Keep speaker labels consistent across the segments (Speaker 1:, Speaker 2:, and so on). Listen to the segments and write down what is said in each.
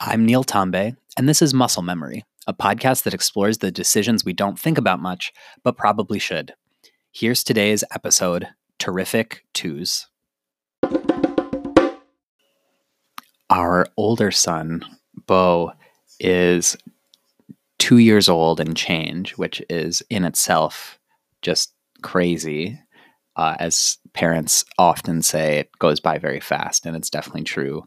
Speaker 1: I'm Neil Tombe, and this is Muscle Memory, a podcast that explores the decisions we don't think about much, but probably should. Here's today's episode Terrific Twos. Our older son, Bo, is two years old and change, which is in itself just crazy. Uh, as parents often say, it goes by very fast, and it's definitely true.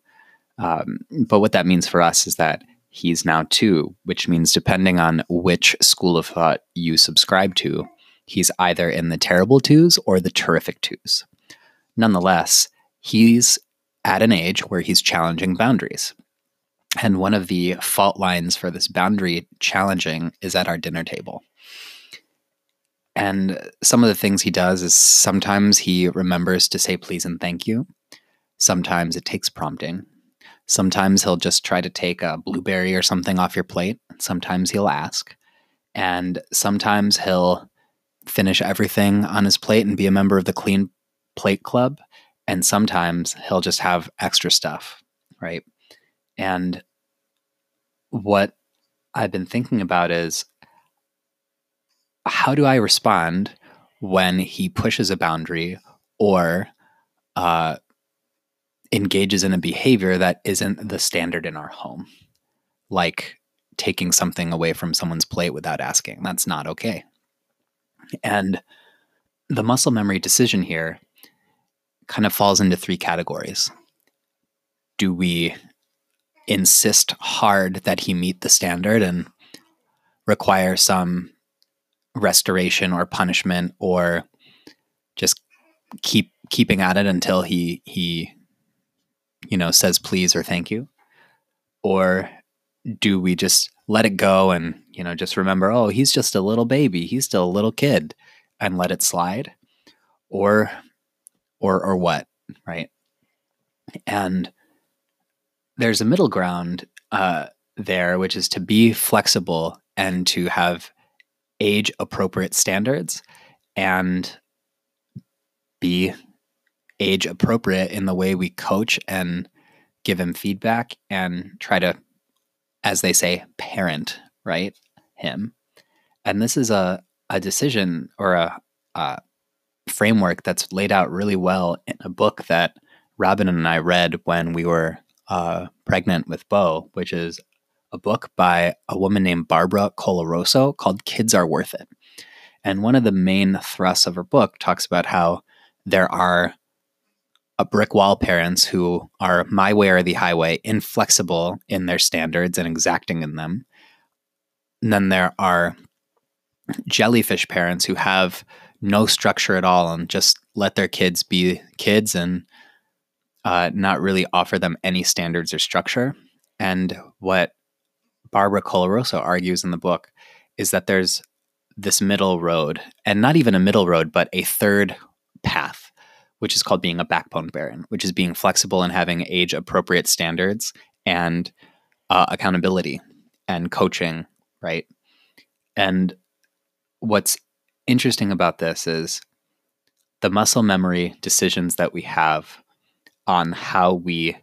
Speaker 1: Um, but what that means for us is that he's now two, which means depending on which school of thought you subscribe to, he's either in the terrible twos or the terrific twos. Nonetheless, he's at an age where he's challenging boundaries. And one of the fault lines for this boundary challenging is at our dinner table. And some of the things he does is sometimes he remembers to say please and thank you. Sometimes it takes prompting. Sometimes he'll just try to take a blueberry or something off your plate. Sometimes he'll ask. And sometimes he'll finish everything on his plate and be a member of the clean plate club. And sometimes he'll just have extra stuff, right? And what I've been thinking about is how do I respond when he pushes a boundary or uh, engages in a behavior that isn't the standard in our home, like taking something away from someone's plate without asking. That's not okay. And the muscle memory decision here kind of falls into three categories. Do we insist hard that he meet the standard and require some restoration or punishment or just keep keeping at it until he he you know, says please or thank you? Or do we just let it go and, you know, just remember, oh, he's just a little baby, he's still a little kid and let it slide? Or or or what, right? And there's a middle ground uh, there, which is to be flexible and to have age appropriate standards and be age appropriate in the way we coach and give him feedback and try to, as they say, parent, right? Him. And this is a, a decision or a, a framework that's laid out really well in a book that Robin and I read when we were uh, pregnant with Bo, which is a book by a woman named Barbara Coloroso called Kids Are Worth It. And one of the main thrusts of her book talks about how there are brick wall parents who are my way or the highway, inflexible in their standards and exacting in them. And then there are jellyfish parents who have no structure at all and just let their kids be kids and uh, not really offer them any standards or structure. And what Barbara Coloroso argues in the book is that there's this middle road, and not even a middle road, but a third path which is called being a backbone parent, which is being flexible and having age appropriate standards and uh, accountability and coaching, right? And what's interesting about this is the muscle memory decisions that we have on how we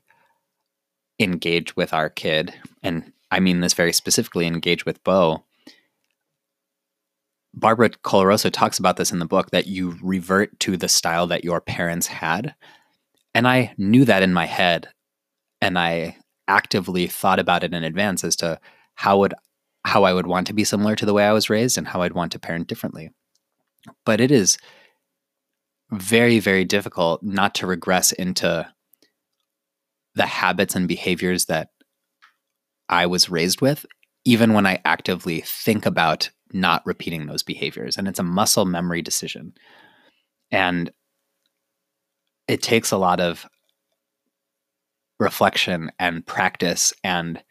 Speaker 1: engage with our kid, and I mean this very specifically engage with Bo, Barbara Coloroso talks about this in the book that you revert to the style that your parents had. And I knew that in my head and I actively thought about it in advance as to how would how I would want to be similar to the way I was raised and how I'd want to parent differently. But it is very very difficult not to regress into the habits and behaviors that I was raised with even when I actively think about not repeating those behaviors. And it's a muscle memory decision. And it takes a lot of reflection and practice and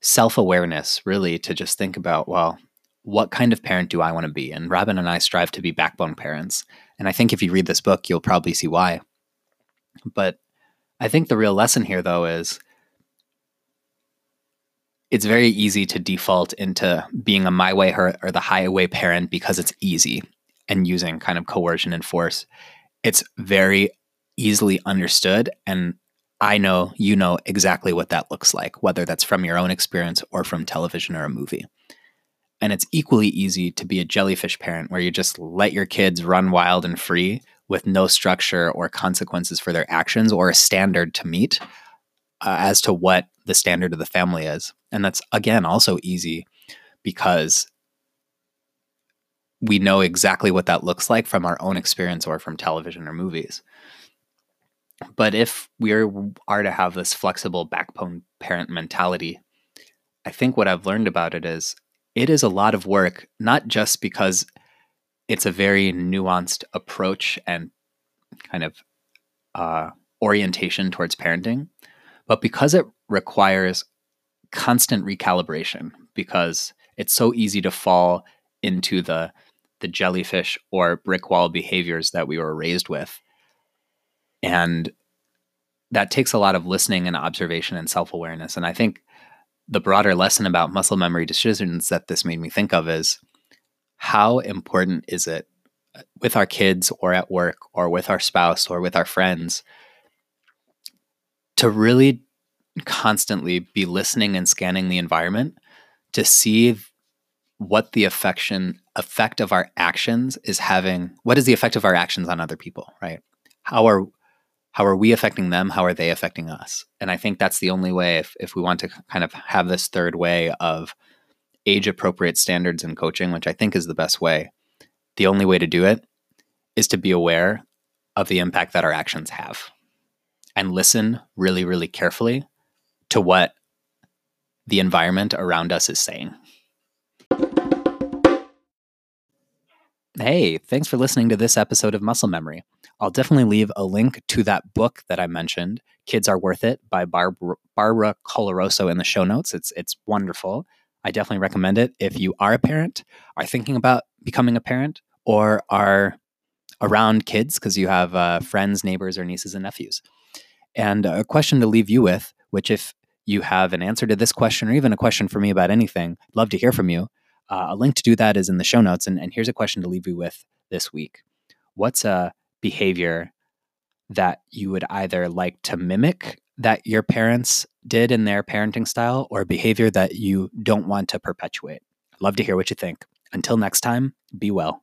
Speaker 1: self awareness, really, to just think about, well, what kind of parent do I want to be? And Robin and I strive to be backbone parents. And I think if you read this book, you'll probably see why. But I think the real lesson here, though, is it's very easy to default into being a my way or, or the highway parent because it's easy and using kind of coercion and force. It's very easily understood and I know you know exactly what that looks like, whether that's from your own experience or from television or a movie. And it's equally easy to be a jellyfish parent where you just let your kids run wild and free with no structure or consequences for their actions or a standard to meet uh, as to what the standard of the family is. And that's, again, also easy because we know exactly what that looks like from our own experience or from television or movies. But if we are, are to have this flexible backbone parent mentality, I think what I've learned about it is it is a lot of work, not just because it's a very nuanced approach and kind of uh, orientation towards parenting, but because it requires constant recalibration, because it's so easy to fall into the the jellyfish or brick wall behaviors that we were raised with. And that takes a lot of listening and observation and self awareness. And I think the broader lesson about muscle memory decisions that this made me think of is how important is it uh, with our kids or at work or with our spouse or with our friends to really constantly be listening and scanning the environment to see what the affection effect of our actions is having what is the effect of our actions on other people right? How are how are we affecting them? How are they affecting us? And i think that's the only way if, if we want to kind of have this third way of age appropriate standards in coaching which i think is the best way the only way to do it is to be aware of the impact that our actions have and listen really really carefully to what the environment around us is saying Hey, thanks for listening to this episode of Muscle Memory. I'll definitely leave a link to that book that I mentioned, Kids Are Worth It by Barbara, Barbara Coloroso in the show notes. It's it's wonderful. I definitely recommend it if you are a parent, are thinking about becoming a parent, or are around kids because you have uh, friends, neighbors, or nieces and nephews. And a question to leave you with, which if you have an answer to this question or even a question for me about anything, I'd love to hear from you. Uh, a link to do that is in the show notes. And, and here's a question to leave you with this week What's a behavior that you would either like to mimic that your parents did in their parenting style or behavior that you don't want to perpetuate? Love to hear what you think. Until next time, be well.